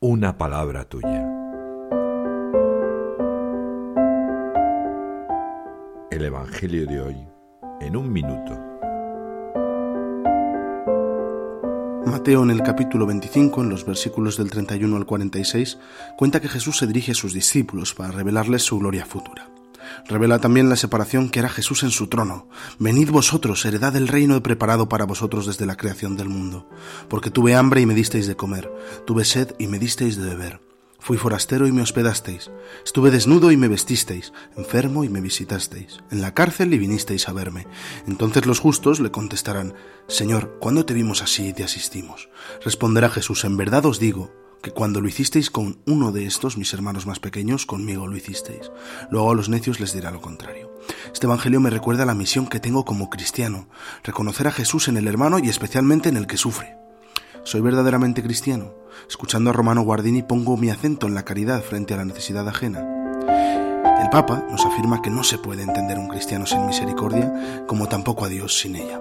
una palabra tuya. El Evangelio de hoy en un minuto. Mateo en el capítulo 25, en los versículos del 31 al 46, cuenta que Jesús se dirige a sus discípulos para revelarles su gloria futura. Revela también la separación que era Jesús en su trono. Venid vosotros, heredad del reino preparado para vosotros desde la creación del mundo. Porque tuve hambre y me disteis de comer, tuve sed y me disteis de beber. Fui forastero y me hospedasteis, estuve desnudo y me vestisteis, enfermo y me visitasteis, en la cárcel y vinisteis a verme. Entonces los justos le contestarán, Señor, ¿cuándo te vimos así y te asistimos? Responderá Jesús, en verdad os digo, que cuando lo hicisteis con uno de estos, mis hermanos más pequeños, conmigo lo hicisteis. Luego a los necios les dirá lo contrario. Este Evangelio me recuerda la misión que tengo como cristiano, reconocer a Jesús en el hermano y especialmente en el que sufre. Soy verdaderamente cristiano. Escuchando a Romano Guardini pongo mi acento en la caridad frente a la necesidad ajena. El Papa nos afirma que no se puede entender un cristiano sin misericordia, como tampoco a Dios sin ella.